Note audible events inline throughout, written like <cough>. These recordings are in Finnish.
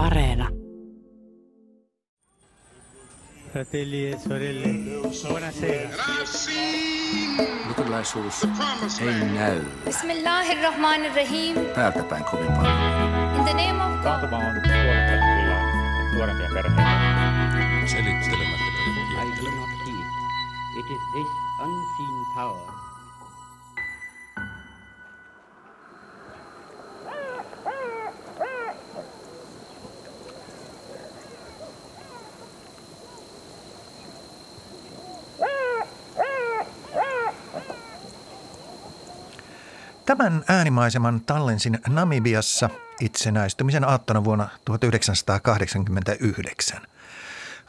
Areena. Fratelli e sorelle, buonasera. Luterilaisuus ei näy Bismillahirrahmanirrahim. päältä päin kovin paljon. In the name of God. On nuorempia perheitä. Selittelemättä I do not heed. It is this unseen power Tämän äänimaiseman tallensin Namibiassa itsenäistymisen aattona vuonna 1989.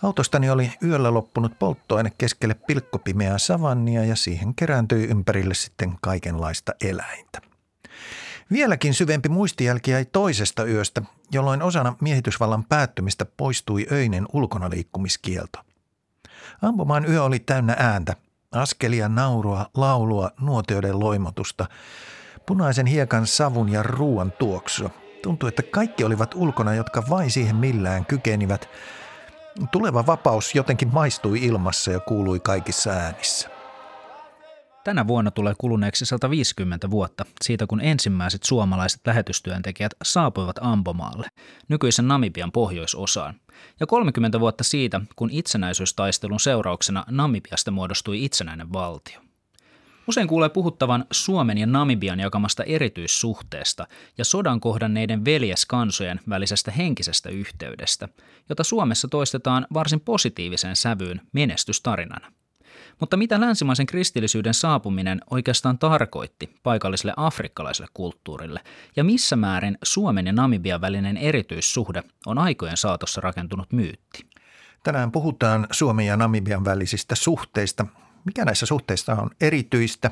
Autostani oli yöllä loppunut polttoaine keskelle pilkkopimeää savannia ja siihen kerääntyi ympärille sitten kaikenlaista eläintä. Vieläkin syvempi muistijälki jäi toisesta yöstä, jolloin osana miehitysvallan päättymistä poistui öinen ulkonaliikkumiskielto. Ampumaan yö oli täynnä ääntä, askelia, naurua, laulua, nuotioiden loimotusta, punaisen hiekan savun ja ruoan tuoksua. Tuntui, että kaikki olivat ulkona, jotka vain siihen millään kykenivät. Tuleva vapaus jotenkin maistui ilmassa ja kuului kaikissa äänissä. Tänä vuonna tulee kuluneeksi 150 vuotta siitä, kun ensimmäiset suomalaiset lähetystyöntekijät saapuivat Ambomaalle, nykyisen Namibian pohjoisosaan, ja 30 vuotta siitä, kun itsenäisyystaistelun seurauksena Namibiasta muodostui itsenäinen valtio. Usein kuulee puhuttavan Suomen ja Namibian jakamasta erityissuhteesta ja sodan kohdanneiden veljeskansojen välisestä henkisestä yhteydestä, jota Suomessa toistetaan varsin positiiviseen sävyyn menestystarinana. Mutta mitä länsimaisen kristillisyyden saapuminen oikeastaan tarkoitti paikalliselle afrikkalaiselle kulttuurille ja missä määrin Suomen ja Namibian välinen erityissuhde on aikojen saatossa rakentunut myytti? Tänään puhutaan Suomen ja Namibian välisistä suhteista. Mikä näissä suhteissa on erityistä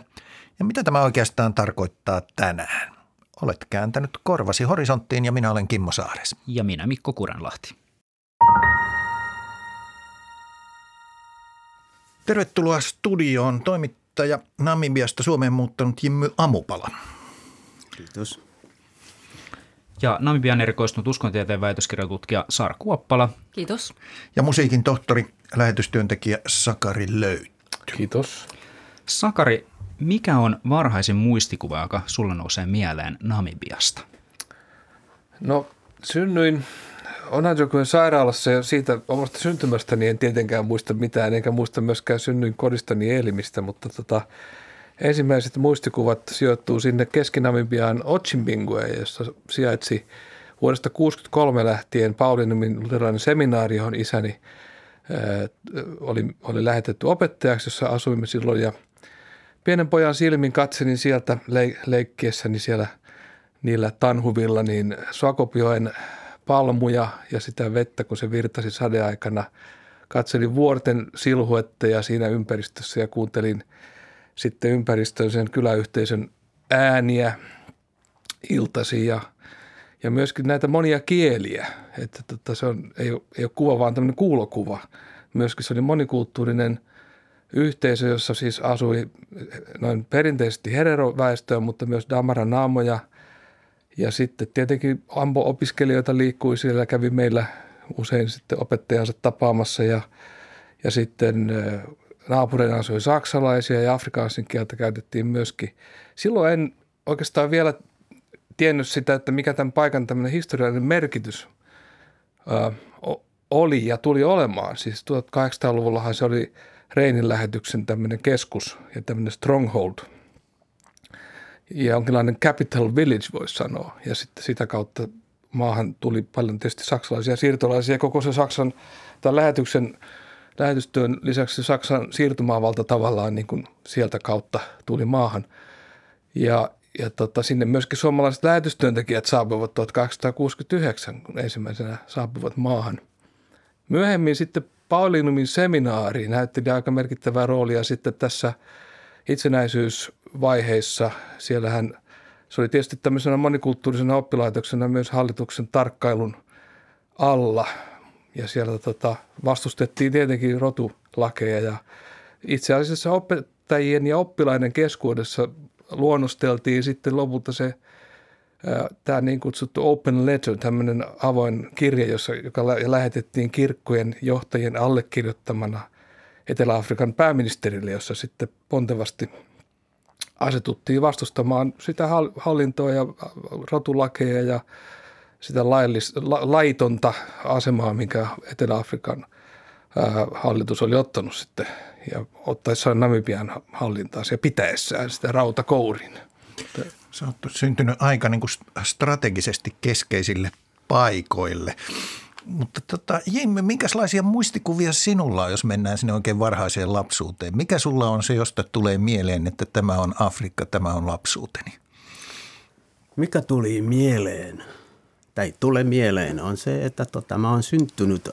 ja mitä tämä oikeastaan tarkoittaa tänään? Olet kääntänyt korvasi horisonttiin ja minä olen Kimmo Saares. Ja minä Mikko Kurenlahti. Tervetuloa studioon toimittaja Namibiasta Suomeen muuttanut Jimmy Amupala. Kiitos. Ja Namibian erikoistunut uskontieteen väitöskirjatutkija Saara Kuoppala. Kiitos. Ja musiikin tohtori, lähetystyöntekijä Sakari Löytty. Kiitos. Sakari, mikä on varhaisin muistikuva, joka sulla nousee mieleen Namibiasta? No synnyin Onanjokujen sairaalassa ja siitä omasta syntymästäni en tietenkään muista mitään, enkä muista myöskään synnyin kodistani elimistä, mutta tota, ensimmäiset muistikuvat sijoittuu sinne Keski-Namibiaan Ochimbingue, jossa sijaitsi vuodesta 1963 lähtien Paulinimin luterilainen seminaari, johon isäni oli, oli lähetetty opettajaksi, jossa asuimme silloin ja pienen pojan silmin katselin sieltä leik- leikkiessäni siellä niillä tanhuvilla niin Swakopioen palmuja ja sitä vettä, kun se virtasi sadeaikana. Katselin vuorten silhuetteja siinä ympäristössä ja kuuntelin sitten ympäristön sen kyläyhteisön ääniä iltasi ja, ja myöskin näitä monia kieliä. Että tota, se on, ei, ole, ei ole kuva, vaan tämmöinen kuulokuva. Myöskin se oli monikulttuurinen yhteisö, jossa siis asui noin perinteisesti hereroväestöä, mutta myös damara naamoja – ja sitten tietenkin Ambo-opiskelijoita liikkui siellä, kävi meillä usein sitten opettajansa tapaamassa ja, ja sitten naapureina asui saksalaisia ja afrikaansin kieltä käytettiin myöskin. Silloin en oikeastaan vielä tiennyt sitä, että mikä tämän paikan tämmöinen historiallinen merkitys ää, oli ja tuli olemaan. Siis 1800-luvullahan se oli Reinin lähetyksen tämmöinen keskus ja tämmöinen stronghold – ja jonkinlainen capital village voisi sanoa. Ja sitten sitä kautta maahan tuli paljon tietysti saksalaisia siirtolaisia. Koko se Saksan tämän lähetyksen, lähetystyön lisäksi Saksan siirtomaavalta tavallaan niin kuin sieltä kautta tuli maahan. Ja, ja tota, sinne myöskin suomalaiset lähetystyöntekijät saapuivat 1869, kun ensimmäisenä saapuvat maahan. Myöhemmin sitten Paulinumin seminaari näytti aika merkittävää roolia sitten tässä itsenäisyys vaiheissa. Siellähän se oli tietysti tämmöisenä monikulttuurisena oppilaitoksena myös hallituksen tarkkailun alla. Ja siellä tota, vastustettiin tietenkin rotulakeja ja itse asiassa opettajien ja oppilaiden keskuudessa luonnosteltiin sitten lopulta se tämä niin kutsuttu open letter, tämmöinen avoin kirja, jossa, joka lähetettiin kirkkojen johtajien allekirjoittamana Etelä-Afrikan pääministerille, jossa sitten pontevasti asetuttiin vastustamaan sitä hallintoa ja rotulakeja ja sitä laillis, la, laitonta asemaa, mikä Etelä-Afrikan hallitus oli ottanut sitten ja ottaessaan Namibian hallintaansa ja pitäessään sitä rautakourin. Se on syntynyt aika niin kuin strategisesti keskeisille paikoille. Mutta tota, Jimmy, minkälaisia muistikuvia sinulla on, jos mennään sinne oikein varhaiseen lapsuuteen? Mikä sulla on se, josta tulee mieleen, että tämä on Afrikka, tämä on lapsuuteni? Mikä tuli mieleen, tai tulee mieleen, on se, että tota, mä oon syntynyt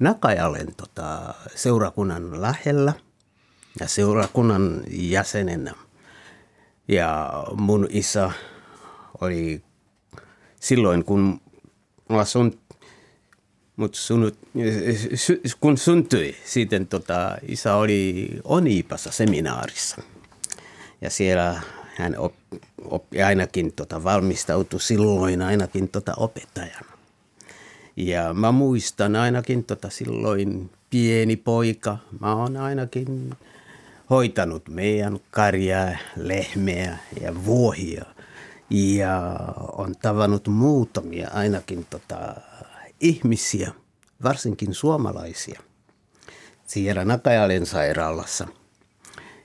Nakajalen tota, seurakunnan lähellä ja seurakunnan jäsenenä. Ja mun isä oli silloin, kun mulla sun, mut sunut, kun syntyi, sitten tota, isä oli Oniipassa seminaarissa. Ja siellä hän oppi, oppi ainakin tota, valmistautui silloin ainakin tota, opettajana. Ja mä muistan ainakin tota silloin pieni poika, mä oon ainakin hoitanut meidän karjaa, lehmeä ja vuohia. Ja on tavannut muutamia ainakin tota, ihmisiä, varsinkin suomalaisia, siellä Nakajalen sairaalassa.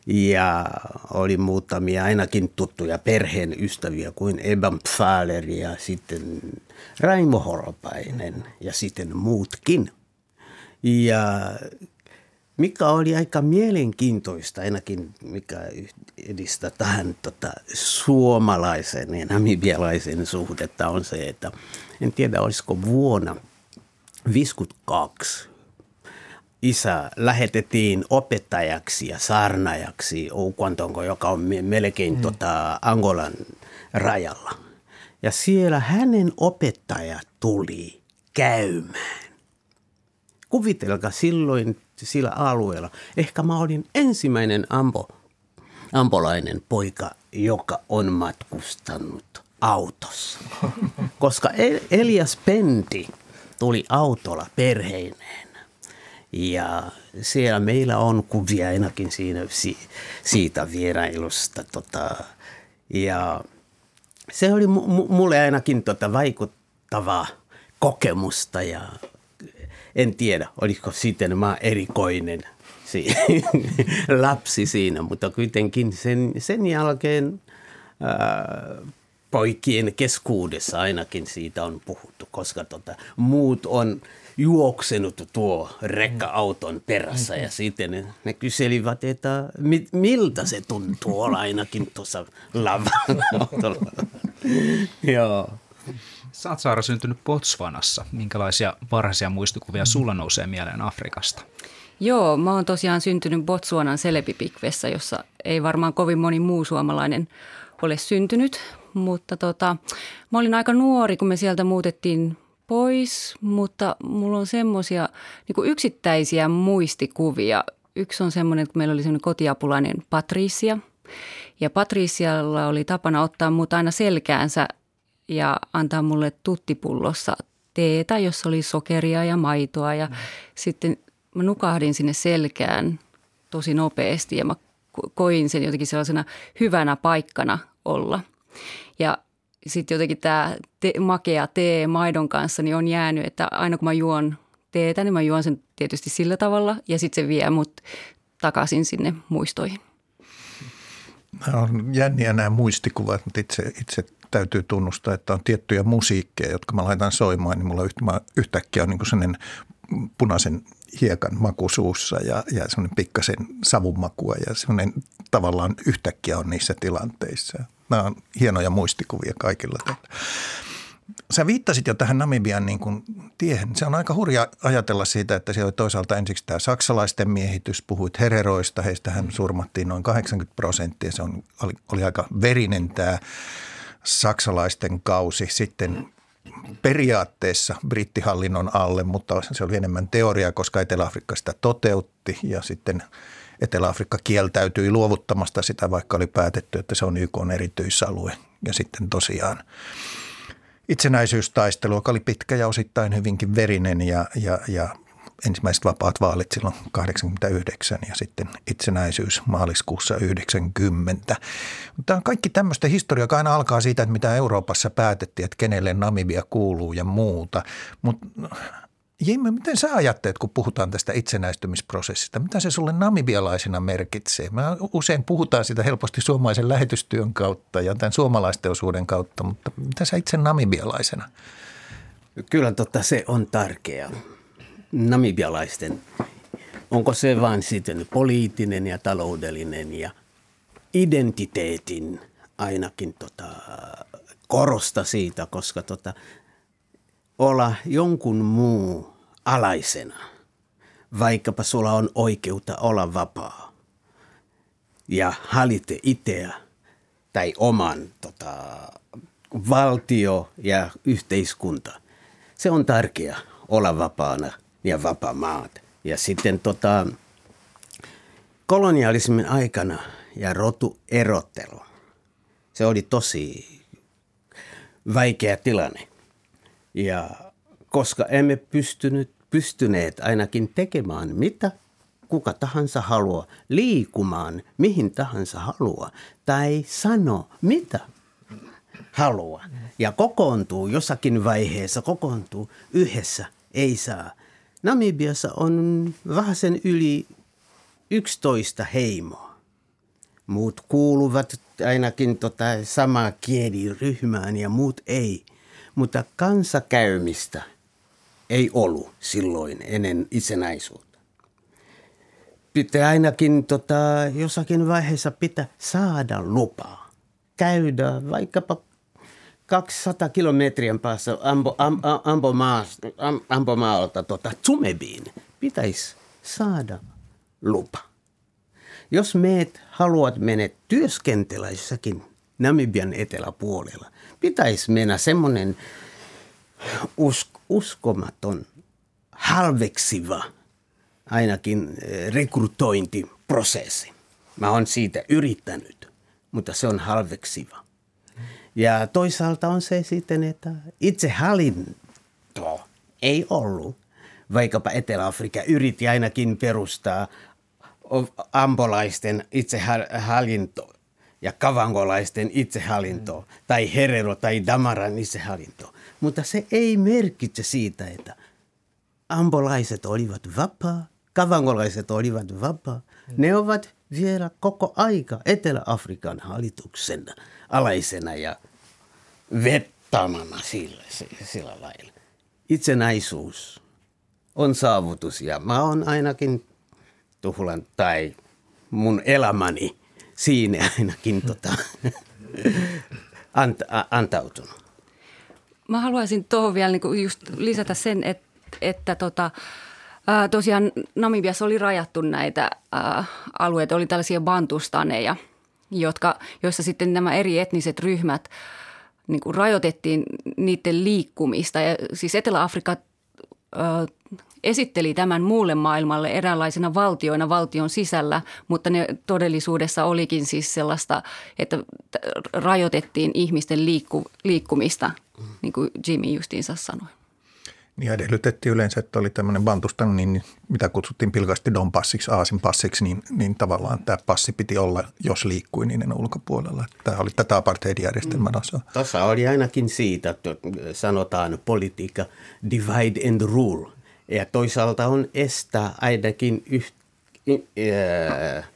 Ja oli muutamia ainakin tuttuja perheen ystäviä kuin Eban Pfahler ja sitten Raimo Horopainen ja sitten muutkin. Ja mikä oli aika mielenkiintoista, ainakin mikä edistää tähän tota, suomalaisen ja namibialaisen suhdetta on se, että en tiedä olisiko vuonna 1952 isä lähetettiin opettajaksi ja saarnajaksi Oukwantonko, joka on melkein mm. tota, Angolan rajalla. Ja siellä hänen opettaja tuli käymään. Kuvitelkaa silloin sillä alueella. Ehkä mä olin ensimmäinen ampo, ampolainen poika, joka on matkustanut autossa. <laughs> Koska Elias Penti tuli autolla perheineen. Ja siellä meillä on kuvia ainakin siinä, siitä vierailusta. Tota, ja se oli mulle ainakin tota vaikuttavaa kokemusta ja en tiedä, oliko sitten mä erikoinen <laughs> lapsi siinä, mutta kuitenkin sen, sen jälkeen ää, poikien keskuudessa ainakin siitä on puhuttu, koska tota, muut on juoksenut tuo rekka-auton perässä ja sitten ne, ne kyselivät, että mi, miltä se tuntuu olla ainakin tuossa lavan <laughs> Joo. Sä oot Saara syntynyt Botswanassa. Minkälaisia varhaisia muistikuvia sulla nousee mieleen Afrikasta? Joo, mä oon tosiaan syntynyt Botswanan Selepipikvessä, jossa ei varmaan kovin moni muu suomalainen ole syntynyt. Mutta tota, mä olin aika nuori, kun me sieltä muutettiin pois, mutta mulla on semmoisia niin yksittäisiä muistikuvia. Yksi on semmoinen, että meillä oli semmoinen kotiapulainen Patricia. Ja Patricialla oli tapana ottaa mut aina selkäänsä ja antaa mulle tuttipullossa teetä, jossa oli sokeria ja maitoa. Ja mm. sitten mä nukahdin sinne selkään tosi nopeasti ja mä koin sen jotenkin sellaisena hyvänä paikkana olla. Ja sitten jotenkin tämä te, makea tee maidon kanssa niin on jäänyt, että aina kun mä juon teetä, niin mä juon sen tietysti sillä tavalla ja sitten se vie mut takaisin sinne muistoihin. Nämä on jänniä nämä muistikuvat, mutta itse, itse täytyy tunnustaa, että on tiettyjä musiikkeja, jotka mä laitan soimaan, niin mulla yhtäkkiä on niin sellainen punaisen hiekan maku suussa ja, ja semmoinen pikkasen savunmakua ja semmoinen tavallaan yhtäkkiä on niissä tilanteissa. Nämä on hienoja muistikuvia kaikilla. Sä viittasit jo tähän Namibian niin kuin tiehen. Se on aika hurja ajatella siitä, että siellä oli toisaalta ensiksi tämä saksalaisten miehitys. Puhuit hereroista, heistähän surmattiin noin 80 prosenttia. Se on, oli, oli aika verinen tämä saksalaisten kausi. Sitten periaatteessa brittihallinnon alle, mutta se oli enemmän teoria, koska Etelä-Afrikka sitä toteutti ja sitten Etelä-Afrikka kieltäytyi luovuttamasta sitä, vaikka oli päätetty, että se on YK on erityisalue. ja sitten tosiaan itsenäisyystaistelu, joka oli pitkä ja osittain hyvinkin verinen ja, ja, ja ensimmäiset vapaat vaalit silloin 89 ja sitten itsenäisyys maaliskuussa 90. Tämä on kaikki tämmöistä historiaa, joka aina alkaa siitä, että mitä Euroopassa päätettiin, että kenelle Namibia kuuluu ja muuta. Mutta Jimme, miten sä ajattelet, kun puhutaan tästä itsenäistymisprosessista? Mitä se sulle namibialaisena merkitsee? Mä usein puhutaan sitä helposti suomalaisen lähetystyön kautta ja tämän suomalaisteosuuden kautta, mutta mitä sä itse namibialaisena? Kyllä totta, se on tärkeää. Namibialaisten, onko se vain sitten poliittinen ja taloudellinen ja identiteetin ainakin tota, korosta siitä, koska tota, olla jonkun muu alaisena, vaikkapa sulla on oikeutta olla vapaa ja hallite itseä tai oman tota, valtio ja yhteiskunta. Se on tärkeää olla vapaana ja vapaa maat. Ja sitten tota, kolonialismin aikana ja rotuerottelu, se oli tosi vaikea tilanne. Ja koska emme pystynyt, pystyneet ainakin tekemään mitä kuka tahansa haluaa, liikumaan mihin tahansa haluaa tai sano mitä haluaa. Ja kokoontuu jossakin vaiheessa, kokoontuu yhdessä, ei saa. Namibiassa on vähän sen yli 11 heimoa. Muut kuuluvat ainakin tota samaa kieliryhmään ja muut ei. Mutta kansakäymistä ei ollut silloin ennen itsenäisuutta. Pitää ainakin tota, jossakin vaiheessa pitää saada lupaa. Käydä vaikkapa 200 kilometriä päässä Ambo, am, am, Ambomaalta tota, Tsumebiin. Pitäisi saada lupa. Jos meet haluat mennä työskentellä jossakin Namibian eteläpuolella, pitäisi mennä semmoinen usk, uskomaton, halveksiva ainakin eh, rekrytointiprosessi. Mä oon siitä yrittänyt, mutta se on halveksiva. Ja toisaalta on se sitten, että itse hallinto ei ollut. Vaikkapa Etelä-Afrikka yritti ainakin perustaa ambolaisten itsehallinto ja kavangolaisten itsehallinto mm. tai Herero tai Damaran itsehallinto. Mutta se ei merkitse siitä, että ambolaiset olivat vapaa, kavangolaiset olivat vapaa. Mm. Ne ovat vielä koko aika Etelä-Afrikan hallituksen alaisena ja vettamana sillä, sillä lailla. Itsenäisyys on saavutus ja mä oon ainakin tuhlan tai mun elämäni siinä ainakin tota, ant, antautunut. Mä haluaisin tuohon vielä niin just lisätä sen, että, että tota, ää, tosiaan Namibiassa oli rajattu näitä ää, alueita, oli tällaisia bantustaneja, jotka, joissa sitten nämä eri etniset ryhmät niin kuin rajoitettiin niiden liikkumista. Ja siis Etelä-Afrikka esitteli tämän muulle maailmalle eräänlaisena valtioina valtion sisällä, mutta ne todellisuudessa olikin siis sellaista, että rajoitettiin ihmisten liikku, liikkumista, niin kuin Jimmy justiinsa sanoi. Niin edellytettiin yleensä, että oli tämmöinen Bantustan, niin mitä kutsuttiin pilkasti Don passiksi, Aasin passiksi, niin, niin tavallaan tämä passi piti olla, jos liikkui niiden ulkopuolella. Tämä oli tätä apartheid-järjestelmän mm. osa. Tuossa oli ainakin siitä, että sanotaan politiikka divide and rule. Ja toisaalta on estää ainakin yht, äh,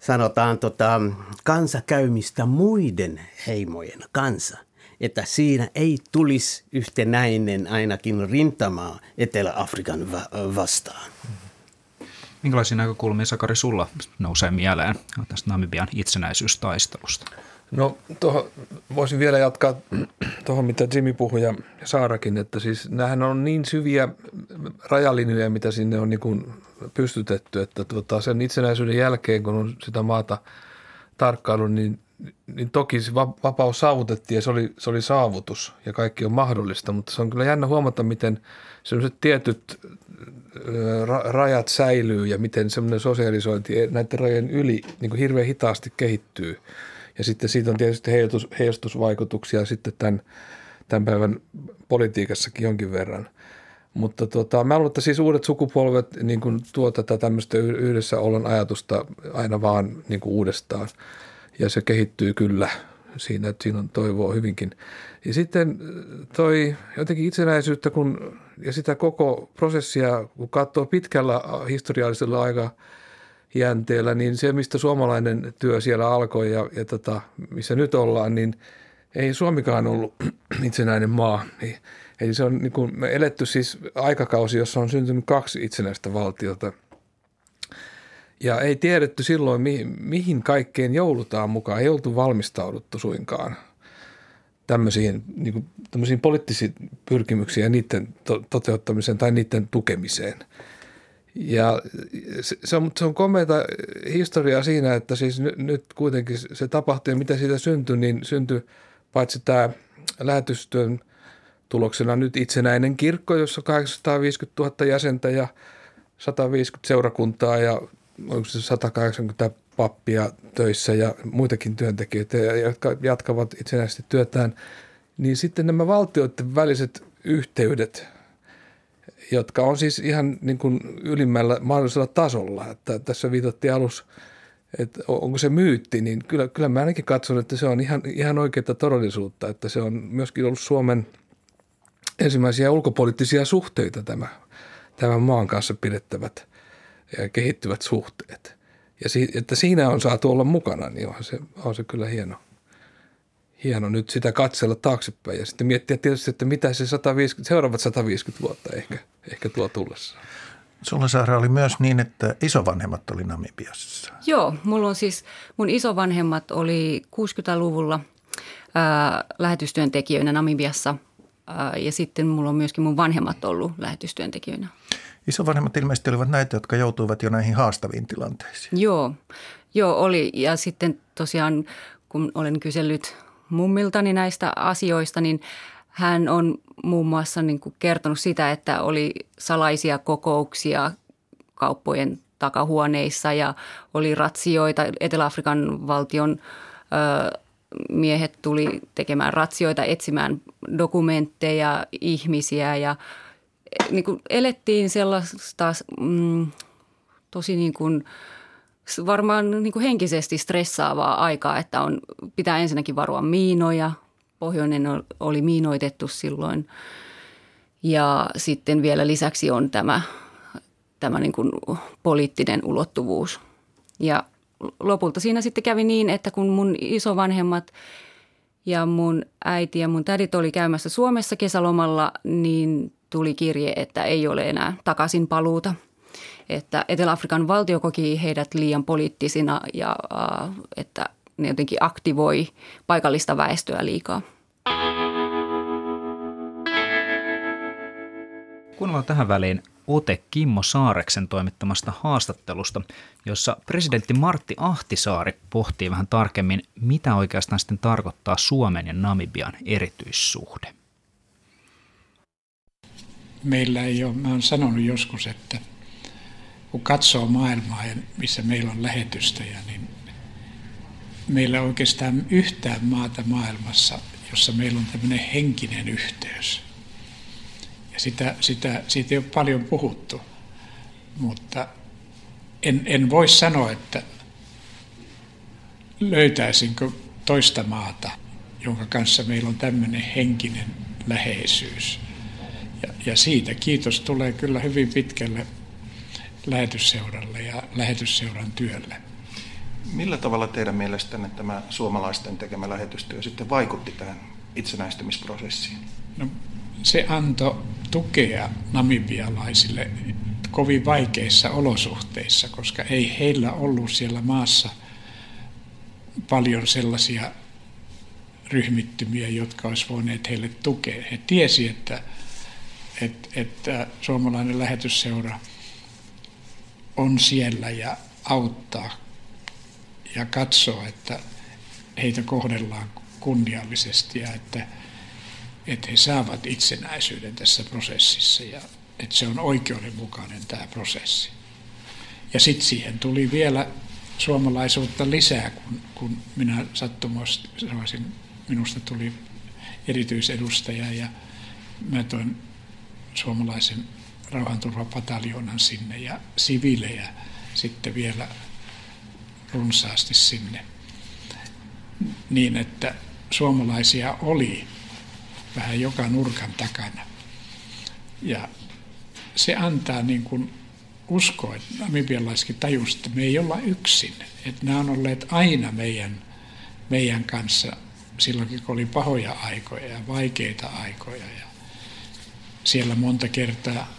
sanotaan tota, kansakäymistä muiden heimojen kanssa – että siinä ei tulisi yhtenäinen ainakin rintamaa Etelä-Afrikan vastaan. Minkälaisia näkökulmia, Sakari, sulla nousee mieleen tästä Namibian itsenäisyystaistelusta? No tuohon, voisin vielä jatkaa tuohon, mitä Jimmy puhui ja Saarakin, että siis näähän on niin syviä rajalinjoja, mitä sinne on niin pystytetty, että tuota, sen itsenäisyyden jälkeen, kun on sitä maata tarkkailu, niin niin toki se vapaus saavutettiin ja se oli, se oli saavutus ja kaikki on mahdollista, mutta se on kyllä jännä huomata, miten sellaiset tietyt rajat säilyy ja miten semmoinen sosialisointi näiden rajojen yli niin kuin hirveän hitaasti kehittyy. Ja sitten siitä on tietysti heijastus, heijastusvaikutuksia sitten tämän, tämän päivän politiikassakin jonkin verran. Mutta tota, mä luulen, että siis uudet sukupolvet niin kuin tuo tätä tämmöistä yhdessä olon ajatusta aina vaan niin kuin uudestaan. Ja se kehittyy kyllä siinä, että siinä on toivoa hyvinkin. Ja sitten toi jotenkin itsenäisyyttä kun, ja sitä koko prosessia, kun katsoo pitkällä historiallisella aika jänteellä, niin se, mistä suomalainen työ siellä alkoi ja, ja tota, missä nyt ollaan, niin ei Suomikaan ollut <clears throat> itsenäinen maa. Eli se on niin kuin, me eletty siis aikakausi, jossa on syntynyt kaksi itsenäistä valtiota. Ja ei tiedetty silloin, mihin, mihin kaikkeen joudutaan mukaan. Ei oltu valmistauduttu suinkaan tämmöisiin, niin kuin, tämmöisiin poliittisiin pyrkimyksiin ja niiden to- toteuttamiseen tai niiden tukemiseen. Ja se, on, se on komeita historiaa siinä, että siis nyt, nyt kuitenkin se tapahtui ja mitä siitä syntyi, niin syntyi paitsi tämä lähetystyön – tuloksena nyt itsenäinen kirkko, jossa on 850 000 jäsentä ja 150 seurakuntaa ja onko se 180 pappia töissä ja muitakin työntekijöitä, jotka jatkavat itsenäisesti työtään, niin sitten nämä valtioiden väliset yhteydet, jotka on siis ihan niin kuin ylimmällä mahdollisella tasolla. Että tässä viitattiin alussa, että onko se myytti, niin kyllä, kyllä mä ainakin katson, että se on ihan, ihan oikeaa todellisuutta, että se on myöskin ollut Suomen – ensimmäisiä ulkopoliittisia suhteita tämä, tämän maan kanssa pidettävät ja kehittyvät suhteet. Ja si, että siinä on saatu olla mukana, niin on se, on se kyllä hieno, hieno nyt sitä katsella taaksepäin ja sitten miettiä tietysti, että mitä se 150, seuraavat 150 vuotta ehkä, ehkä tuo tullessa. Sulla Saara oli myös niin, että isovanhemmat oli Namibiassa. Joo, mulla on siis, mun isovanhemmat oli 60-luvulla ää, lähetystyöntekijöinä Namibiassa – ja sitten mulla on myöskin mun vanhemmat ollut lähetystyöntekijöinä. Isovanhemmat ilmeisesti olivat näitä, jotka joutuivat jo näihin haastaviin tilanteisiin. Joo, joo oli. Ja sitten tosiaan, kun olen kysellyt mummiltani näistä asioista, niin hän on muun muassa niin kuin kertonut sitä, että oli salaisia kokouksia kauppojen takahuoneissa ja oli ratsioita. Etelä-Afrikan valtion ö, miehet tuli tekemään ratsioita, etsimään dokumentteja, ihmisiä ja niin kuin elettiin sellaista mm, tosi niin kuin, varmaan niin kuin henkisesti stressaavaa aikaa, että on, pitää ensinnäkin varoa miinoja. Pohjoinen oli miinoitettu silloin ja sitten vielä lisäksi on tämä, tämä niin kuin poliittinen ulottuvuus. Ja lopulta siinä sitten kävi niin, että kun mun isovanhemmat ja mun äiti ja mun tädit oli käymässä Suomessa kesälomalla, niin tuli kirje, että ei ole enää takaisin paluuta. Että Etelä-Afrikan valtio koki heidät liian poliittisina ja äh, että ne jotenkin aktivoi paikallista väestöä liikaa. Kuunnellaan tähän väliin ote Kimmo Saareksen toimittamasta haastattelusta, jossa presidentti Martti Ahtisaari pohtii vähän tarkemmin, mitä oikeastaan sitten tarkoittaa Suomen ja Namibian erityissuhde. Meillä ei ole, mä olen sanonut joskus, että kun katsoo maailmaa, missä meillä on lähetystöjä, niin meillä on oikeastaan yhtään maata maailmassa, jossa meillä on tämmöinen henkinen yhteys – ja sitä, sitä, siitä ei ole paljon puhuttu, mutta en, en voi sanoa, että löytäisinkö toista maata, jonka kanssa meillä on tämmöinen henkinen läheisyys. Ja, ja siitä kiitos tulee kyllä hyvin pitkälle lähetysseuralle ja lähetysseuran työlle. Millä tavalla teidän mielestänne tämä suomalaisten tekemä lähetystyö sitten vaikutti tähän itsenäistymisprosessiin? No, se antoi tukea namibialaisille kovin vaikeissa olosuhteissa, koska ei heillä ollut siellä maassa paljon sellaisia ryhmittymiä, jotka olisi voineet heille tukea. He tiesi, että, että, että suomalainen lähetysseura on siellä ja auttaa ja katsoo, että heitä kohdellaan kunniallisesti ja että että he saavat itsenäisyyden tässä prosessissa ja että se on oikeudenmukainen tämä prosessi. Ja sitten siihen tuli vielä suomalaisuutta lisää, kun, kun minä sattumasti minusta tuli erityisedustaja ja mä toin suomalaisen rauhanturvapataljoonan sinne ja siviilejä sitten vielä runsaasti sinne. Niin, että suomalaisia oli vähän joka nurkan takana. Ja se antaa niin kuin uskoa, että namibialaiskin tajus, että me ei olla yksin. Että nämä on olleet aina meidän, meidän kanssa silloinkin, kun oli pahoja aikoja ja vaikeita aikoja. Ja siellä monta kertaa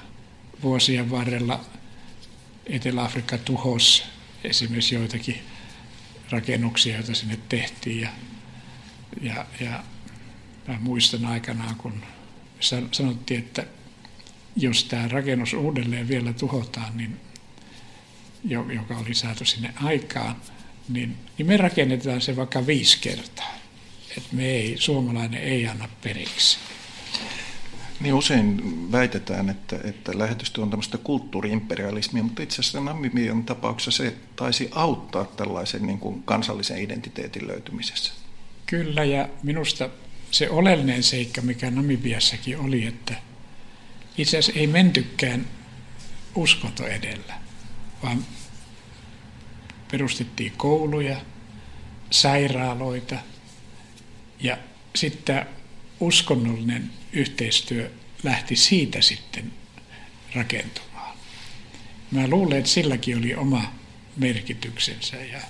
vuosien varrella Etelä-Afrikka tuhosi esimerkiksi joitakin rakennuksia, joita sinne tehtiin. Ja, ja, ja mä muistan aikanaan, kun sanottiin, että jos tämä rakennus uudelleen vielä tuhotaan, niin, joka oli saatu sinne aikaan, niin, niin me rakennetaan se vaikka viisi kertaa. Että me ei, suomalainen ei anna periksi. Niin usein väitetään, että, että lähetystö on tämmöistä kulttuuriimperialismia, mutta itse asiassa Namibian tapauksessa se taisi auttaa tällaisen niin kuin kansallisen identiteetin löytymisessä. Kyllä, ja minusta se oleellinen seikka, mikä Namibiassakin oli, että itse asiassa ei mentykään uskonto edellä, vaan perustettiin kouluja, sairaaloita ja sitten uskonnollinen yhteistyö lähti siitä sitten rakentumaan. Mä luulen, että silläkin oli oma merkityksensä ja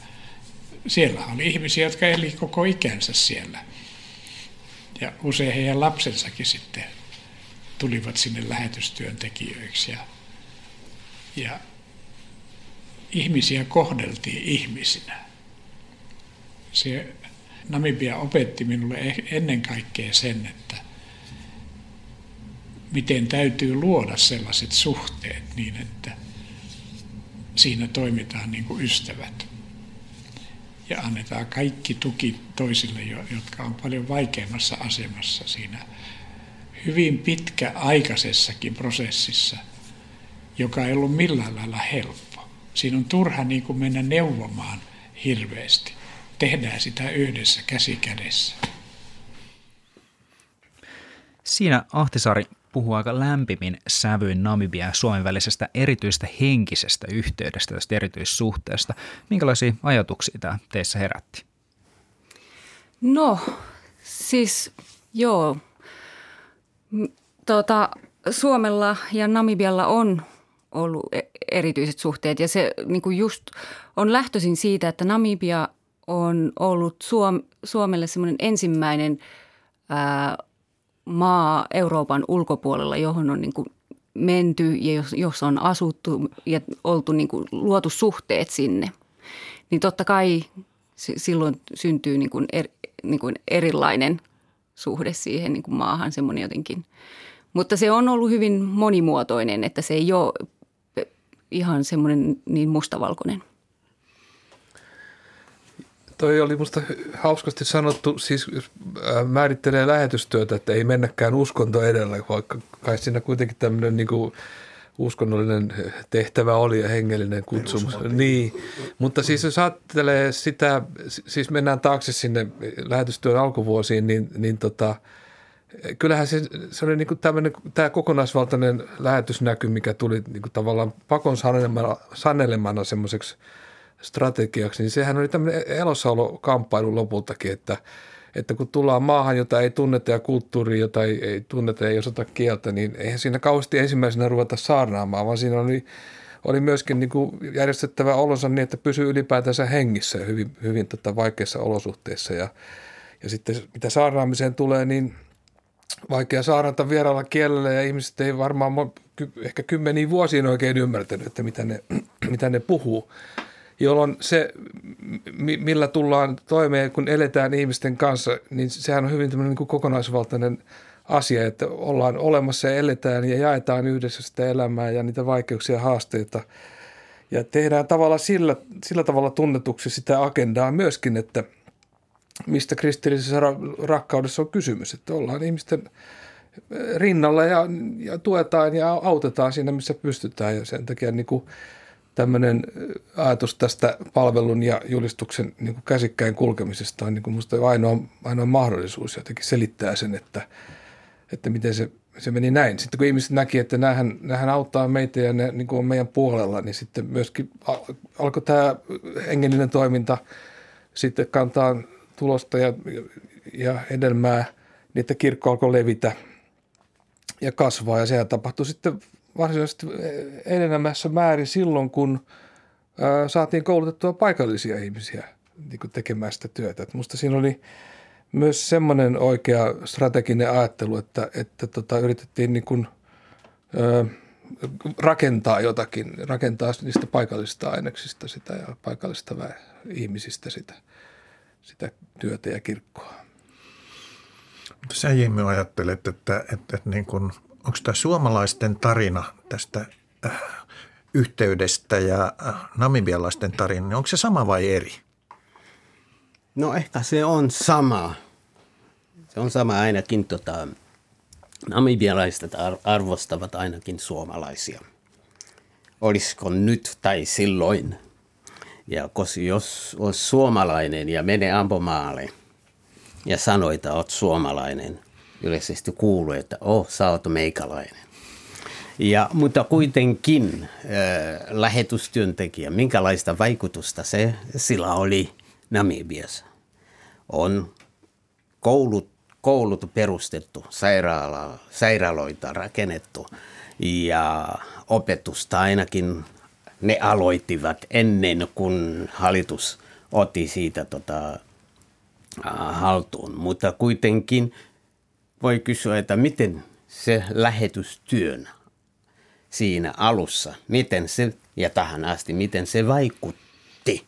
siellä oli ihmisiä, jotka eli koko ikänsä siellä. Ja usein heidän lapsensakin sitten tulivat sinne lähetystyöntekijöiksi ja, ja ihmisiä kohdeltiin ihmisinä. Se Namibia opetti minulle eh, ennen kaikkea sen, että miten täytyy luoda sellaiset suhteet niin, että siinä toimitaan niin kuin ystävät. Ja annetaan kaikki tuki toisille, jotka on paljon vaikeammassa asemassa siinä hyvin pitkäaikaisessakin prosessissa, joka ei ollut millään lailla helppo. Siinä on turha niin kuin mennä neuvomaan hirveästi. Tehdään sitä yhdessä käsi kädessä. Siinä Ahtisaari puhuu aika lämpimin sävyin Namibia ja Suomen välisestä erityisestä henkisestä yhteydestä, tästä erityissuhteesta. Minkälaisia ajatuksia tämä teissä herätti? No, siis joo. Tota, Suomella ja Namibialla on ollut e- erityiset suhteet ja se niin kuin just on lähtöisin siitä, että Namibia on ollut Suom- Suomelle semmoinen ensimmäinen ää, maa Euroopan ulkopuolella, johon on niin kuin menty ja jos, jos on asuttu ja oltu niin kuin luotu suhteet sinne, niin totta kai silloin syntyy niin kuin er, niin kuin erilainen suhde siihen niin kuin maahan, semmoinen jotenkin. Mutta se on ollut hyvin monimuotoinen, että se ei ole ihan semmoinen niin mustavalkoinen. Toi oli musta hauskasti sanottu, siis äh, määrittelee lähetystyötä, että ei mennäkään uskonto edellä, vaikka kai siinä kuitenkin tämmöinen niin kuin uskonnollinen tehtävä oli ja hengellinen kutsumus. Niin, mutta siis jos ajattelee sitä, siis mennään taakse sinne lähetystyön alkuvuosiin, niin, niin tota, kyllähän se, se oli niin kuin tämmöinen, tämä kokonaisvaltainen lähetysnäky, mikä tuli niin kuin tavallaan pakon sanelemana, sanelemana semmoiseksi – strategiaksi, niin sehän oli tämmöinen elossaolokamppailu lopultakin, että, että kun tullaan maahan, jota ei tunneta ja kulttuuri, jota ei, ei tunneta ja ei osata kieltä, niin eihän siinä kauheasti ensimmäisenä ruveta saarnaamaan, vaan siinä oli, oli myöskin niin kuin järjestettävä olonsa niin, että pysyy ylipäätänsä hengissä hyvin, hyvin tota vaikeissa olosuhteissa. Ja, ja sitten mitä saarnaamiseen tulee, niin vaikea saarnata vieraalla kielellä ja ihmiset ei varmaan ehkä kymmeniä vuosiin oikein ymmärtänyt, että mitä ne, <clears throat> mitä ne puhuu jolloin se, millä tullaan toimeen, kun eletään ihmisten kanssa, niin sehän on hyvin niin kuin kokonaisvaltainen asia, että ollaan olemassa ja eletään ja jaetaan yhdessä sitä elämää ja niitä vaikeuksia ja haasteita. Ja tehdään tavalla sillä, sillä tavalla tunnetuksi sitä agendaa myöskin, että mistä kristillisessä rakkaudessa on kysymys. Että ollaan ihmisten rinnalla ja, ja tuetaan ja autetaan siinä, missä pystytään. Ja sen takia niin kuin tämmöinen ajatus tästä palvelun ja julistuksen niin kuin käsikkäin kulkemisesta on niin kuin musta ainoa, ainoa mahdollisuus jotenkin selittää sen, että, että miten se, se meni näin. Sitten kun ihmiset näki, että näähän, näähän auttaa meitä ja ne niin kuin on meidän puolella, niin sitten myöskin alkoi tämä hengellinen toiminta sitten kantaa tulosta ja, ja hedelmää, niin että kirkko alkoi levitä ja kasvaa ja sehän tapahtui sitten varsinaisesti enenemässä määrin silloin, kun saatiin koulutettua paikallisia ihmisiä niin kuin tekemään sitä työtä. Et musta siinä oli myös semmoinen oikea strateginen ajattelu, että, että tota, yritettiin niin kuin, ää, rakentaa jotakin, rakentaa niistä paikallisista aineksista sitä ja paikallisista ihmisistä sitä, sitä työtä ja kirkkoa. Sä Jimmy ajattelet, että, että, että niin kuin – onko tämä suomalaisten tarina tästä äh, yhteydestä ja äh, namibialaisten tarina, niin onko se sama vai eri? No ehkä se on sama. Se on sama ainakin, tota, namibialaiset arvostavat ainakin suomalaisia. Olisiko nyt tai silloin. Ja koska jos olisi suomalainen ja menee ampomaalle ja sanoo, että olet suomalainen, yleisesti kuuluu, että oh, sä oot meikalainen. Ja, mutta kuitenkin äh, lähetystyöntekijä, minkälaista vaikutusta se sillä oli Namibiassa. On koulut, koulut perustettu, sairaala, sairaaloita rakennettu ja opetusta ainakin ne aloittivat ennen kuin hallitus otti siitä tota, haltuun. Mutta kuitenkin voi kysyä, että miten se lähetystyön siinä alussa, miten se ja tähän asti, miten se vaikutti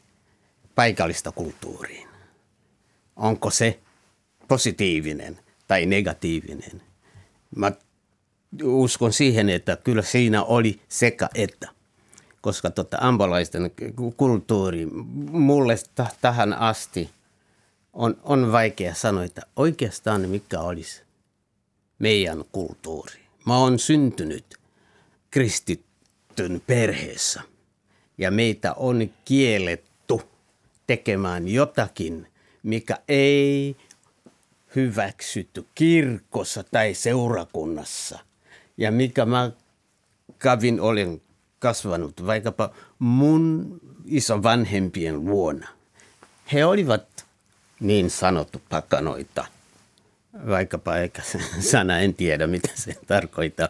paikallista kulttuuriin. Onko se positiivinen tai negatiivinen? Mä uskon siihen, että kyllä siinä oli sekä että. Koska tota ambalaisten kulttuuri mulle t- tähän asti on, on vaikea sanoa, että oikeastaan mikä olisi meidän kulttuuri. Mä oon syntynyt kristittyn perheessä ja meitä on kielletty tekemään jotakin, mikä ei hyväksytty kirkossa tai seurakunnassa. Ja mikä mä kävin, olen kasvanut vaikkapa mun isovanhempien luona. He olivat niin sanottu pakanoita – vaikkapa eikä <laughs> sana, en tiedä mitä se tarkoittaa.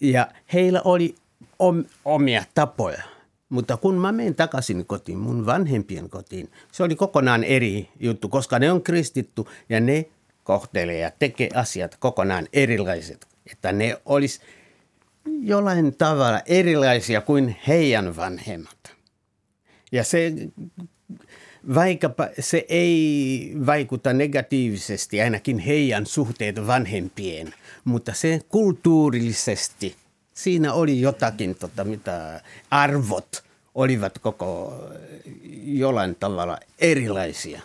Ja heillä oli om, omia tapoja. Mutta kun mä menen takaisin kotiin, mun vanhempien kotiin, se oli kokonaan eri juttu, koska ne on kristittu ja ne kohtelee ja tekee asiat kokonaan erilaiset. Että ne olisi jollain tavalla erilaisia kuin heidän vanhemmat. Ja se vaikkapa se ei vaikuta negatiivisesti ainakin heidän suhteet vanhempien, mutta se kulttuurillisesti siinä oli jotakin, tota, mitä arvot olivat koko jollain tavalla erilaisia.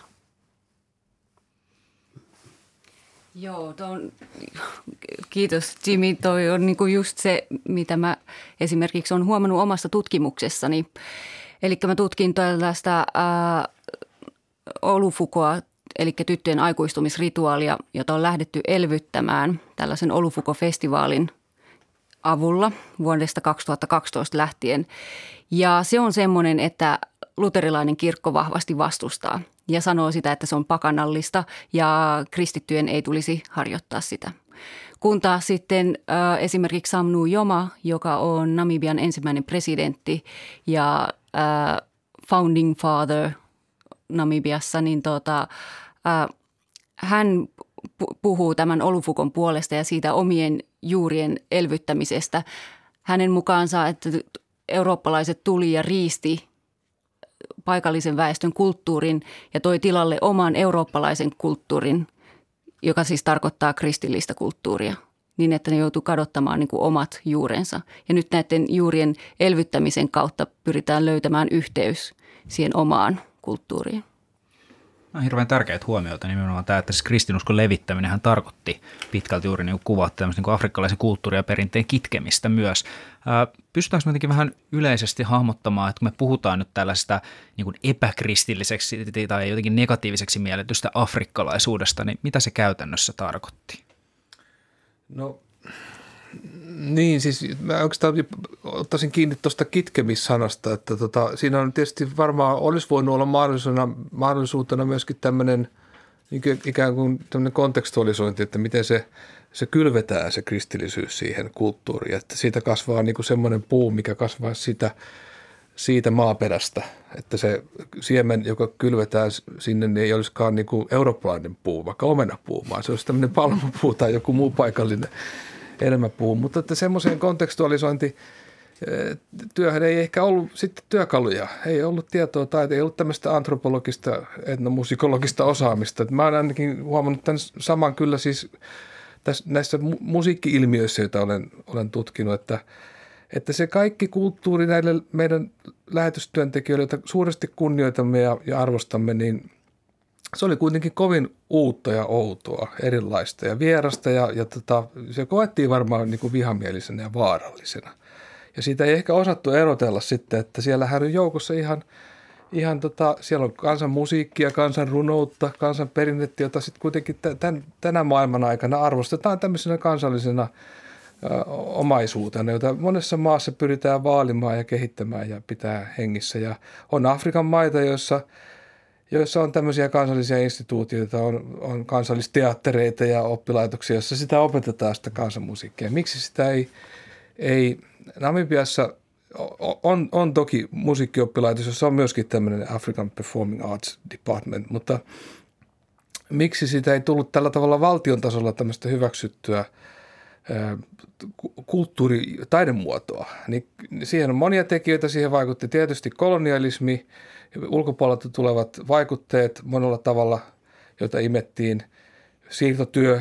Joo, ton, kiitos Jimmy. Toi on niinku just se, mitä mä esimerkiksi olen huomannut omassa tutkimuksessani. Eli mä tutkin tällaista ää, olufukoa, eli tyttöjen aikuistumisrituaalia, jota on lähdetty elvyttämään tällaisen Olufuko-festivaalin avulla vuodesta 2012 lähtien. Ja se on semmoinen, että luterilainen kirkko vahvasti vastustaa ja sanoo sitä, että se on pakanallista ja kristittyjen ei tulisi harjoittaa sitä. Kun taas sitten äh, esimerkiksi Samnu Joma, joka on Namibian ensimmäinen presidentti ja äh, founding father Namibiassa, niin tota, äh, hän puhuu tämän Olufukon puolesta ja siitä omien juurien elvyttämisestä. Hänen mukaansa, että eurooppalaiset tuli ja riisti paikallisen väestön kulttuurin ja toi tilalle oman eurooppalaisen kulttuurin, joka siis tarkoittaa kristillistä kulttuuria niin, että ne joutuu kadottamaan niin kuin omat juurensa. Ja nyt näiden juurien elvyttämisen kautta pyritään löytämään yhteys siihen omaan kulttuuriin. on hirveän tärkeitä huomioita nimenomaan tämä, että siis kristinuskon levittäminen hän tarkoitti pitkälti juuri niin kuin kuvat tämmöisen niin afrikkalaisen kulttuurin ja perinteen kitkemistä myös. Pystytäänkö me jotenkin vähän yleisesti hahmottamaan, että kun me puhutaan nyt tällaista niin kuin epäkristilliseksi tai jotenkin negatiiviseksi mielletystä afrikkalaisuudesta, niin mitä se käytännössä tarkoitti? No niin, siis mä oikeastaan ottaisin kiinni tuosta kitkemissanasta, että tota, siinä on tietysti varmaan olisi voinut olla mahdollisuutena, mahdollisuutena myöskin tämmöinen ikään kuin tämmöinen kontekstualisointi, että miten se, se kylvetään se kristillisyys siihen kulttuuriin, että siitä kasvaa niin kuin semmoinen puu, mikä kasvaa sitä, siitä maaperästä, että se siemen, joka kylvetään sinne, niin ei olisikaan niin kuin eurooppalainen puu, vaikka omenapuu, vaan se olisi tämmöinen palmupuu tai joku muu paikallinen elämäpuun. Mutta että semmoiseen kontekstualisointi eh, työhön ei ehkä ollut sitten työkaluja. Ei ollut tietoa tai ei ollut tämmöistä antropologista, etnomusikologista osaamista. Mä oon ainakin huomannut tämän saman kyllä siis tässä, näissä musiikki-ilmiöissä, joita olen, olen tutkinut, että, että se kaikki kulttuuri näille meidän lähetystyöntekijöille, joita suuresti kunnioitamme ja, ja arvostamme, niin se oli kuitenkin kovin uutta ja outoa, erilaista ja vierasta ja, ja tota, se koettiin varmaan niin kuin vihamielisenä ja vaarallisena. Ja siitä ei ehkä osattu erotella sitten, että siellä on joukossa ihan, ihan tota, siellä on kansan musiikkia, kansan runoutta, kansan perinnettä, jota sitten kuitenkin tämän, tänä maailman aikana arvostetaan tämmöisenä kansallisena ö, omaisuutena, jota monessa maassa pyritään vaalimaan ja kehittämään ja pitää hengissä. Ja on Afrikan maita, joissa – joissa on tämmöisiä kansallisia instituutioita, on, on kansallisteattereita ja oppilaitoksia, joissa sitä opetetaan sitä kansanmusiikkia. Miksi sitä ei, ei Namibiassa on, on toki musiikkioppilaitos, jossa on myöskin tämmöinen African Performing Arts Department, mutta miksi sitä ei tullut tällä tavalla valtion tasolla tämmöistä hyväksyttyä kulttuuri- taidemuotoa, niin siihen on monia tekijöitä. Siihen vaikutti tietysti kolonialismi, ulkopuolelta tulevat vaikutteet monella tavalla, joita imettiin, siirtotyö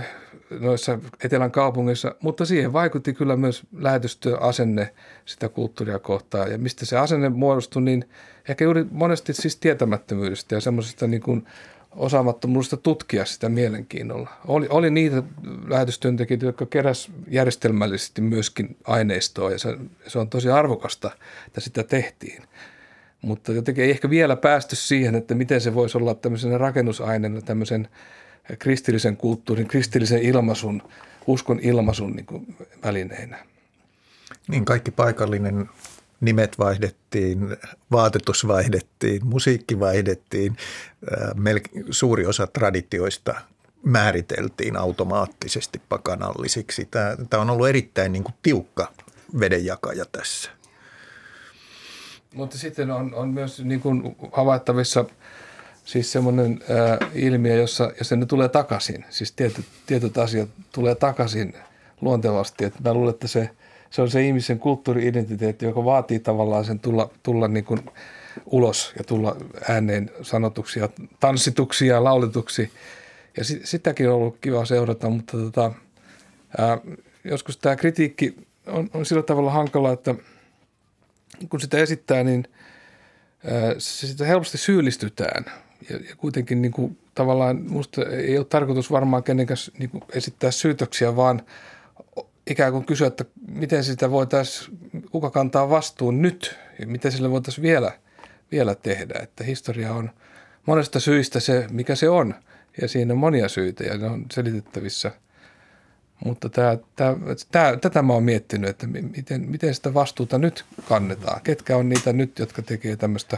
noissa etelän kaupungeissa, mutta siihen vaikutti kyllä myös lähetystyöasenne sitä kulttuuria kohtaan. Ja mistä se asenne muodostui, niin ehkä juuri monesti siis tietämättömyydestä ja semmoisesta niin kuin osaamattomuudesta tutkia sitä mielenkiinnolla. Oli, oli niitä lähetystyöntekijöitä, jotka keräs järjestelmällisesti myöskin aineistoa ja se, se on tosi arvokasta, että sitä tehtiin. Mutta jotenkin ei ehkä vielä päästy siihen, että miten se voisi olla tämmöisenä rakennusaineena tämmöisen kristillisen kulttuurin, kristillisen ilmaisun, uskon ilmaisun niin kuin välineinä. Niin kaikki paikallinen nimet vaihdettiin, vaatetus vaihdettiin, musiikki vaihdettiin, suuri osa traditioista määriteltiin automaattisesti pakanallisiksi. Tämä on ollut erittäin niin kuin tiukka vedenjakaja tässä. Mutta sitten on, on myös niin kuin havaittavissa siis semmoinen ää, ilmiö, jossa, jossa ne tulee takaisin. Siis tietyt, tietyt asiat tulee takaisin luontevasti. Et mä luulen, että se, se on se ihmisen kulttuuri-identiteetti, joka vaatii tavallaan sen tulla, tulla niin kuin ulos ja tulla ääneen sanotuksi ja tanssituksi ja lauletuksi. Ja sit, sitäkin on ollut kiva seurata, mutta tota, ää, joskus tämä kritiikki on, on sillä tavalla hankala, että – kun sitä esittää, niin sitä helposti syyllistytään. Ja, ja kuitenkin niin kuin, tavallaan minusta ei ole tarkoitus varmaan kenenkään niin kuin esittää syytöksiä, vaan ikään kuin kysyä, että miten sitä voitaisiin, kuka kantaa vastuun nyt ja miten sille voitaisiin vielä, vielä tehdä. Että historia on monesta syistä se, mikä se on ja siinä on monia syitä ja ne on selitettävissä – mutta tämä, tämä, tämä, tätä mä oon miettinyt, että miten, miten sitä vastuuta nyt kannetaan. Ketkä on niitä nyt, jotka tekee tämmöistä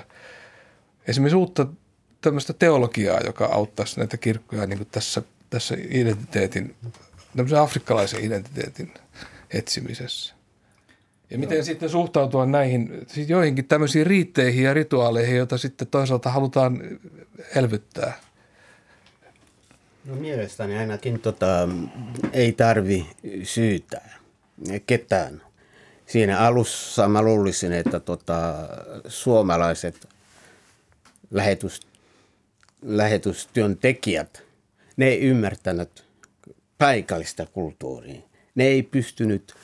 esimerkiksi uutta tämmöistä teologiaa, joka auttaisi näitä kirkkoja niin tässä, tässä identiteetin, tämmöisen afrikkalaisen identiteetin etsimisessä. Ja miten Joo. sitten suhtautua näihin siis joihinkin tämmöisiin riitteihin ja rituaaleihin, joita sitten toisaalta halutaan elvyttää – No mielestäni ainakin tota, ei tarvi syytää ketään. Siinä alussa mä luulisin, että tota, suomalaiset lähetys, lähetystyöntekijät, ne ei ymmärtänyt paikallista kulttuuria. Ne ei pystynyt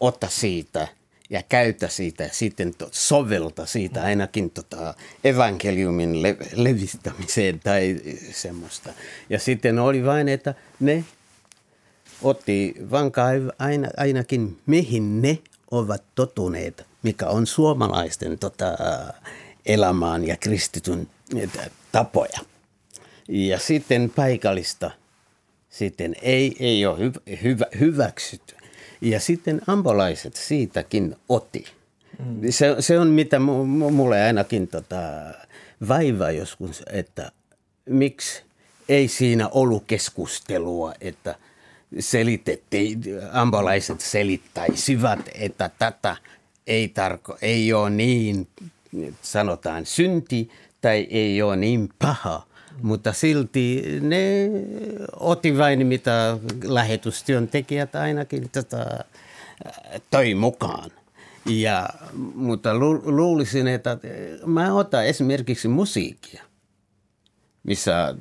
ottaa siitä ja käytä siitä sitten to, sovelta siitä ainakin tota evankeliumin le, levistämiseen tai semmoista. Ja sitten oli vain, että ne otti vankaa aina, ainakin mihin ne ovat totuneet, mikä on suomalaisten tota, elämään ja kristityn tapoja. Ja sitten paikallista sitten ei, ei ole hyvä, hyvä, hyväksytty. Ja sitten ambolaiset siitäkin otti. Mm. Se, se on mitä mulle ainakin tota, vaivaa joskus, että miksi ei siinä ollut keskustelua, että selitettiin, ambolaiset selittäisivät, että tätä ei, tarko, ei ole niin, sanotaan synti tai ei ole niin paha, mutta silti ne otti vain mitä lähetystyöntekijät ainakin tota, toi mukaan. Ja, mutta lu, luulisin, että mä otan esimerkiksi musiikkia, missä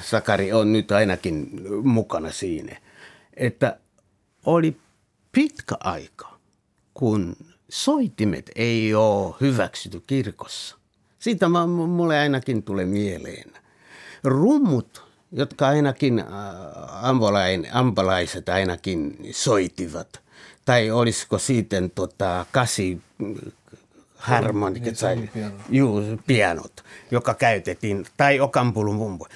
Sakari on nyt ainakin mukana siinä, että oli pitkä aika, kun soitimet ei ole hyväksytty kirkossa. Siitä mä, mulle ainakin tulee mieleen – rummut, jotka ainakin äh, ambolain, ambalaiset ainakin soitivat. Tai olisiko sitten tota, kasi harmonika tai juu, pianot, joka käytettiin, tai okampulun mumbo.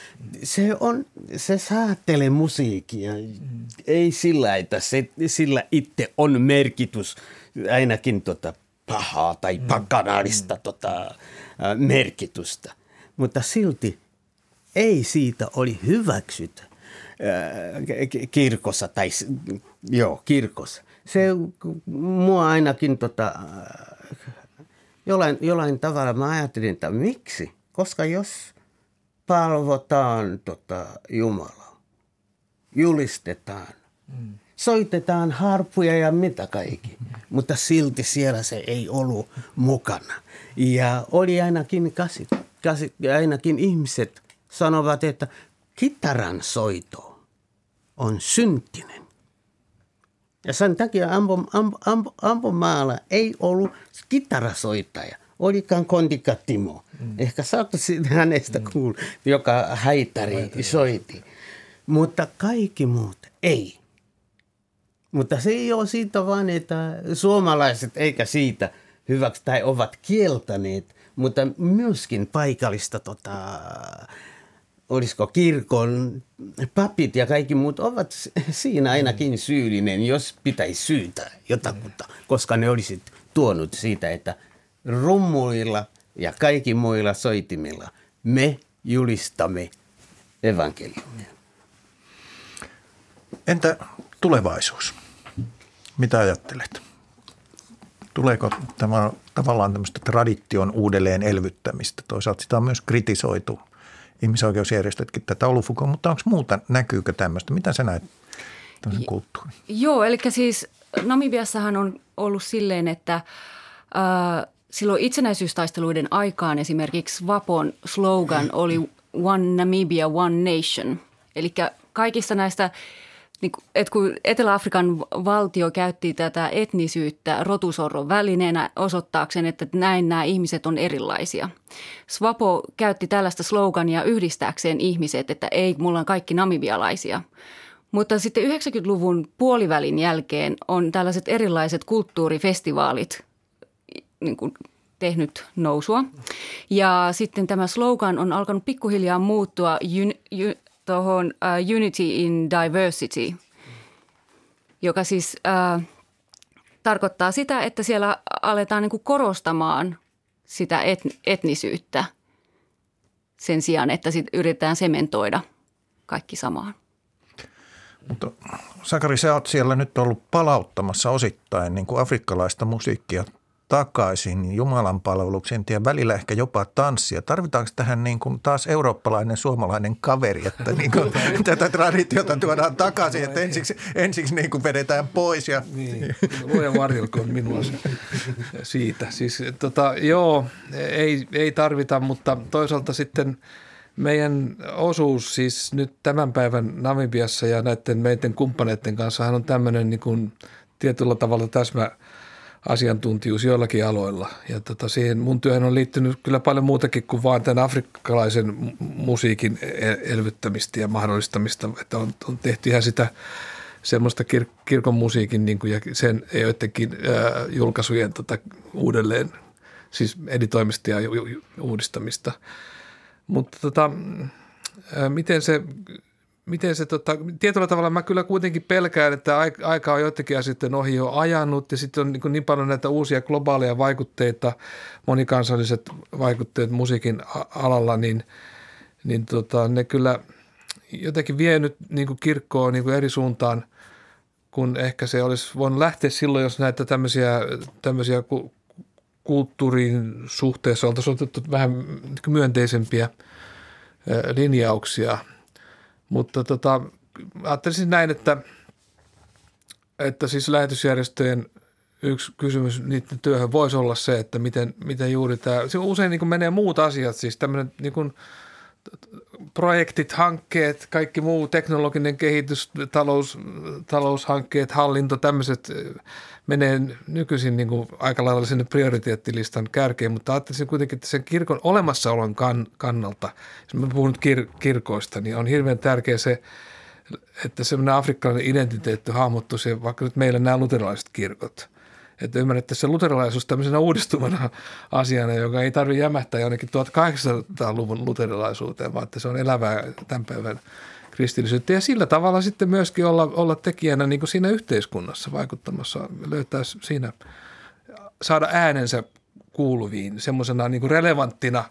Se, on, se saattelee musiikkia. Mm. Ei sillä, että se, sillä itse on merkitys ainakin tota, pahaa tai pakanaalista mm. tota, merkitystä. Mutta silti ei siitä oli hyväksyt kirkossa, tai joo, kirkossa. Se mua ainakin tota, jollain, jollain tavalla mä ajattelin, että miksi? Koska jos palvotaan tota, Jumalaa, julistetaan, mm. soitetaan harpuja ja mitä kaikki, mutta silti siellä se ei ollut mukana. Ja oli ainakin, kasi, kasi, ainakin ihmiset – sanovat, että kitaran soito on syntinen. Ja sen takia ampo, ampo, ampumaalla ei ollut kitarasoittaja, olikaan Kondika Timo. Mm. Ehkä saatte hänestä mm. kuulla, joka haitari Haitari. soiti. Mutta kaikki muut ei. Mutta se ei ole siitä vaan, että suomalaiset eikä siitä hyväksi tai ovat kieltäneet, mutta myöskin paikallista tota, olisiko kirkon papit ja kaikki muut ovat siinä ainakin syyllinen, jos pitäisi syytä jotakuta, koska ne olisivat tuonut siitä, että rummuilla ja kaikki muilla soitimilla me julistamme evankeliumia. Entä tulevaisuus? Mitä ajattelet? Tuleeko tämä tavallaan tämmöistä tradition uudelleen elvyttämistä? Toisaalta sitä on myös kritisoitu ihmisoikeusjärjestötkin tätä olufukoa, mutta onko muuta, näkyykö tämmöistä? Mitä sä näet tämmöisen kulttuurin? Joo, eli siis Namibiassahan on ollut silleen, että äh, silloin itsenäisyystaisteluiden aikaan esimerkiksi Vapon slogan oli One Namibia, One Nation. Eli kaikista näistä niin kuin, että kun Etelä-Afrikan valtio käytti tätä etnisyyttä rotusorron välineenä osoittaakseen, että näin nämä ihmiset on erilaisia. Swapo käytti tällaista slogania yhdistääkseen ihmiset, että ei, mulla on kaikki namibialaisia. Mutta sitten 90-luvun puolivälin jälkeen on tällaiset erilaiset kulttuurifestivaalit niin kuin tehnyt nousua. Ja sitten tämä slogan on alkanut pikkuhiljaa muuttua tuohon uh, Unity in Diversity, joka siis uh, tarkoittaa sitä, että siellä aletaan niin kuin korostamaan sitä et, etnisyyttä sen sijaan, että sit yritetään sementoida kaikki samaan. Mutta Sakari, sä oot siellä nyt ollut palauttamassa osittain niin kuin afrikkalaista musiikkia takaisin Jumalan palvelukseen ja välillä ehkä jopa tanssia. Tarvitaanko tähän niin kuin taas eurooppalainen suomalainen kaveri, että niin kuin <laughs> tätä traditiota tuodaan takaisin, että ensiksi, ensiksi niin kuin vedetään pois. Ja... Niin, luoja varjelkoon minua siitä. Siis tota, joo, ei, ei tarvita, mutta toisaalta sitten meidän osuus siis nyt tämän päivän Namibiassa ja näiden meidän kumppaneiden kanssa on tämmöinen niin kuin tietyllä tavalla täsmä – asiantuntijuus joillakin aloilla. Ja tota, siihen mun työhön on liittynyt kyllä paljon muutakin kuin vain tämän afrikkalaisen musiikin e-, elvyttämistä ja mahdollistamista. Että on, on tehty ihan sitä semmoista kir- kirkon musiikin niin kuin, ja sen joidenkin ää, julkaisujen tota, uudelleen, siis editoimista ja uudistamista. Mutta tota, ää, miten se miten se, tota, tietyllä tavalla mä kyllä kuitenkin pelkään, että aika on joidenkin asioiden ohi jo ajanut ja sitten on niin, niin paljon näitä uusia globaaleja vaikutteita, monikansalliset vaikutteet musiikin alalla, niin, niin tota, ne kyllä jotenkin vie nyt niin kuin kirkkoa niin kuin eri suuntaan, kun ehkä se olisi voinut lähteä silloin, jos näitä tämmöisiä, tämmöisiä kulttuurin suhteessa oltaisiin otettu vähän myönteisempiä linjauksia – mutta tota, ajattelisin näin, että, että siis lähetysjärjestöjen yksi kysymys niiden työhön voisi olla se, että miten, miten juuri tämä, se usein niin menee muut asiat, siis tämmöinen niin kuin projektit, hankkeet, kaikki muu teknologinen kehitys, talous, taloushankkeet, hallinto, tämmöiset menee nykyisin niin kuin aika lailla sinne prioriteettilistan kärkeen, mutta ajattelisin kuitenkin, että sen kirkon olemassaolon kan, kannalta, jos mä puhun nyt kir, kirkoista, niin on hirveän tärkeä se, että semmoinen afrikkalainen identiteetti hahmottuu se, vaikka nyt meillä nämä luterilaiset kirkot. Että ymmärrettäisiin se luterilaisuus tämmöisenä uudistuvana <laughs> asiana, joka ei tarvitse jämähtää jonnekin 1800-luvun luterilaisuuteen, vaan että se on elävää tämän päivän kristillisyyttä ja sillä tavalla sitten myöskin olla, olla tekijänä niin kuin siinä yhteiskunnassa vaikuttamassa, löytää siinä, saada äänensä kuuluviin semmoisena niin kuin relevanttina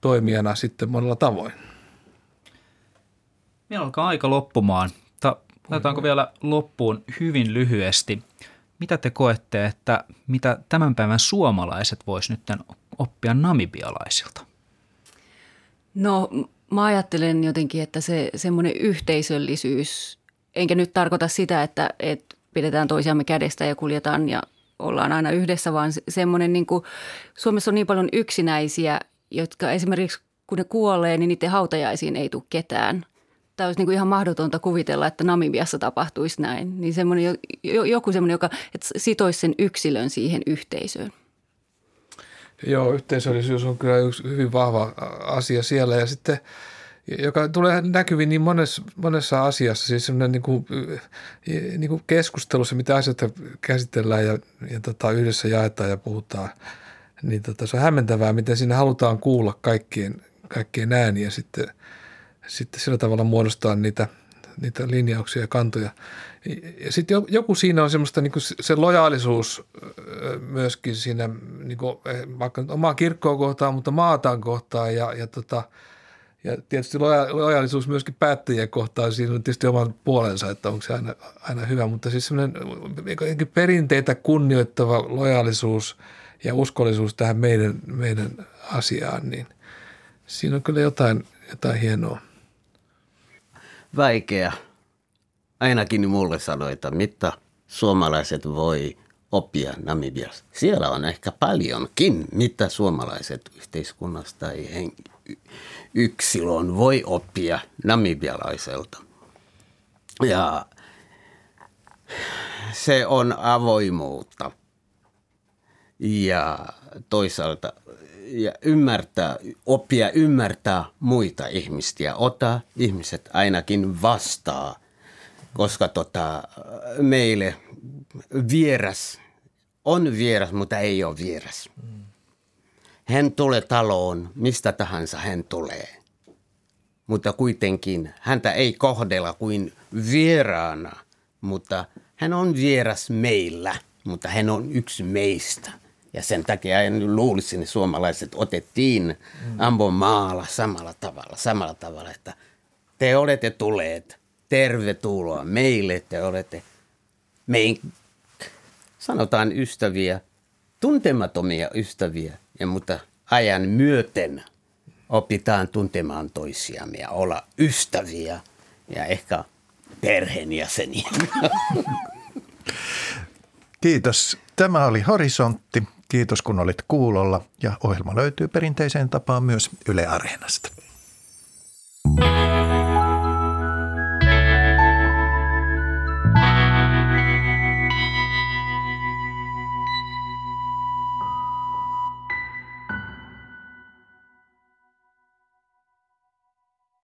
toimijana sitten monella tavoin. Meillä alkaa aika loppumaan. Otetaanko vielä loppuun hyvin lyhyesti. Mitä te koette, että mitä tämän päivän suomalaiset vois nyt oppia namibialaisilta? No mä ajattelen jotenkin, että se semmoinen yhteisöllisyys, enkä nyt tarkoita sitä, että, että pidetään toisiamme kädestä ja kuljetaan ja ollaan aina yhdessä, vaan semmoinen niin kuin, Suomessa on niin paljon yksinäisiä, jotka esimerkiksi kun ne kuolee, niin niiden hautajaisiin ei tule ketään. Tämä olisi niin kuin ihan mahdotonta kuvitella, että Namibiassa tapahtuisi näin. Niin semmoinen, joku semmoinen, joka että sitoisi sen yksilön siihen yhteisöön. Joo, yhteisöllisyys on kyllä yksi hyvin vahva asia siellä. Ja sitten joka tulee näkyviin niin monessa, monessa asiassa, siis semmoinen niin kuin, niin kuin keskustelussa, mitä asioita käsitellään ja, ja tota, yhdessä jaetaan ja puhutaan, niin tota, se on hämmentävää, miten siinä halutaan kuulla kaikkien, kaikkien ääniä sitten, sitten sillä tavalla muodostaa niitä, niitä linjauksia ja kantoja. Ja sitten joku siinä on semmoista niin kuin se lojaalisuus myöskin siinä niin kuin, eh, vaikka omaa kirkkoa kohtaan, mutta maataan kohtaan ja, ja, tota, ja tietysti lojaalisuus myöskin päättäjien kohtaan, siinä on tietysti oman puolensa, että onko se aina, aina hyvä, mutta siis semmoinen perinteitä kunnioittava lojaalisuus ja uskollisuus tähän meidän, meidän asiaan, niin siinä on kyllä jotain, jotain hienoa. Vaikea ainakin mulle sanoi, että mitä suomalaiset voi oppia Namibiassa. Siellä on ehkä paljonkin, mitä suomalaiset yhteiskunnasta tai yksilön voi oppia namibialaiselta. Ja se on avoimuutta ja toisaalta ja ymmärtää, oppia ymmärtää muita ihmisiä, ottaa ihmiset ainakin vastaan koska tota, meille vieras on vieras, mutta ei ole vieras. Hän tulee taloon, mistä tahansa hän tulee. Mutta kuitenkin häntä ei kohdella kuin vieraana, mutta hän on vieras meillä, mutta hän on yksi meistä. Ja sen takia en luulisin, että suomalaiset otettiin mm. Ambomaalla samalla tavalla, samalla tavalla, että te olette tulleet – tervetuloa meille, te olette mein, sanotaan ystäviä, tuntemattomia ystäviä, ja mutta ajan myöten opitaan tuntemaan toisiamme ja olla ystäviä ja ehkä perheenjäseniä. Kiitos. Tämä oli Horisontti. Kiitos kun olit kuulolla ja ohjelma löytyy perinteiseen tapaan myös Yle Areenasta. thank you